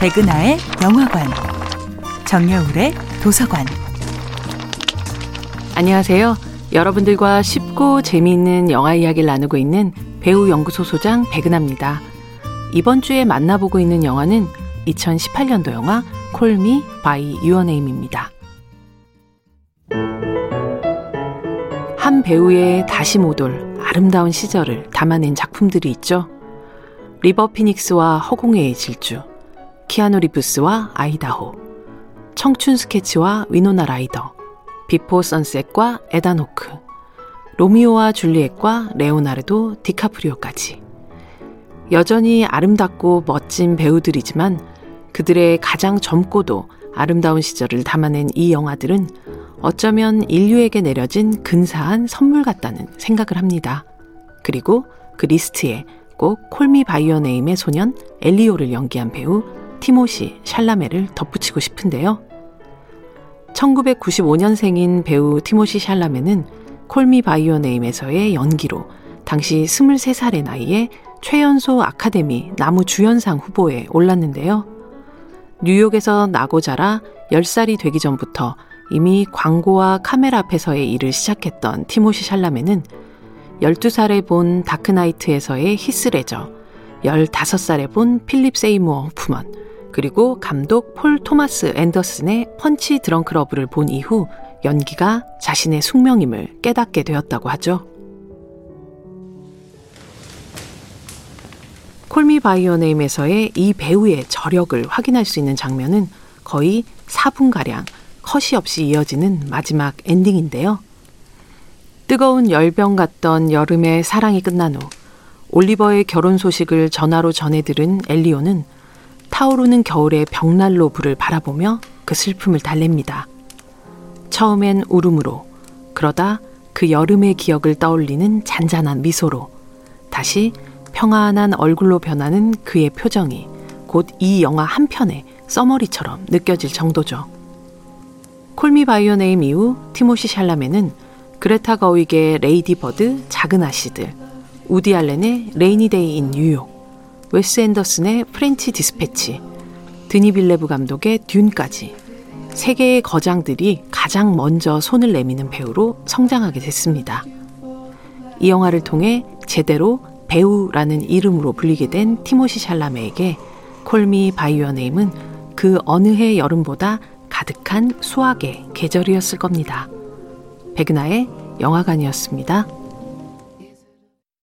백은하의 영화관, 정여울의 도서관. 안녕하세요. 여러분들과 쉽고 재미있는 영화 이야기를 나누고 있는 배우 연구소 소장 백은하입니다. 이번 주에 만나보고 있는 영화는 2018년도 영화 Call Me by Your Name입니다. 한 배우의 다시 못올 아름다운 시절을 담아낸 작품들이 있죠. 리버 피닉스와 허공의 질주, 키아누 리브스와 아이다호, 청춘 스케치와 위노나 라이더, Before Sunset과 에단 호크, 로미오와 줄리엣과 레오나르도 디카프리오까지. 여전히 아름답고 멋진 배우들이지만 그들의 가장 젊고도 아름다운 시절을 담아낸 이 영화들은 어쩌면 인류에게 내려진 근사한 선물 같다는 생각을 합니다. 그리고 그 리스트에 꼭 Call Me by Your Name의 소년 엘리오를 연기한 배우 티모시 샬라메를 덧붙이고 싶은데요. 1995년생인 배우 티모시 샬라메는 Call Me by Your Name에서의 연기로 당시 23살의 나이에 최연소 아카데미 남우주연상 후보에 올랐는데요. 뉴욕에서 나고 자라 10살이 되기 전부터 이미 광고와 카메라 앞에서의 일을 시작했던 티모시 샬라메는 12살에 본 Dark Knight에서의 히스 레저, 15살에 본 필립 세이무어 호프먼, 그리고 감독 폴 토마스 앤더슨의 Punch-Drunk Love를 본 이후 연기가 자신의 숙명임을 깨닫게 되었다고 하죠. Call Me by Your Name에서의 이 배우의 저력을 확인할 수 있는 장면은 거의 4분가량 컷이 없이 이어지는 마지막 엔딩인데요. 뜨거운 열병 같던 여름의 사랑이 끝난 후 올리버의 결혼 소식을 전화로 전해 들은 엘리오는 타오르는 겨울의 벽난로 불을 바라보며 그 슬픔을 달랩니다. 처음엔 울음으로, 그러다 그 여름의 기억을 떠올리는 잔잔한 미소로, 다시 평안한 얼굴로 변하는 그의 표정이 곧 이 영화 한 편의 써머리처럼 느껴질 정도죠. Call Me by Your Name 이후 티모시 샬라메는 그레타 거윅의 Lady Bird, 작은 아씨들, 우디 알렌의 Rainy Day in New York, 웨스 앤더슨의 French Dispatch, 드니 빌뇌브 감독의 Dune까지 세계의 거장들이 가장 먼저 손을 내미는 배우로 성장하게 됐습니다. 이 영화를 통해 제대로 배우라는 이름으로 불리게 된 티모시 샬라메에게 콜미 바이오 네임은 그 어느 해 여름보다 가득한 수학의 계절이었을 겁니다. 백은하의 영화관이었습니다.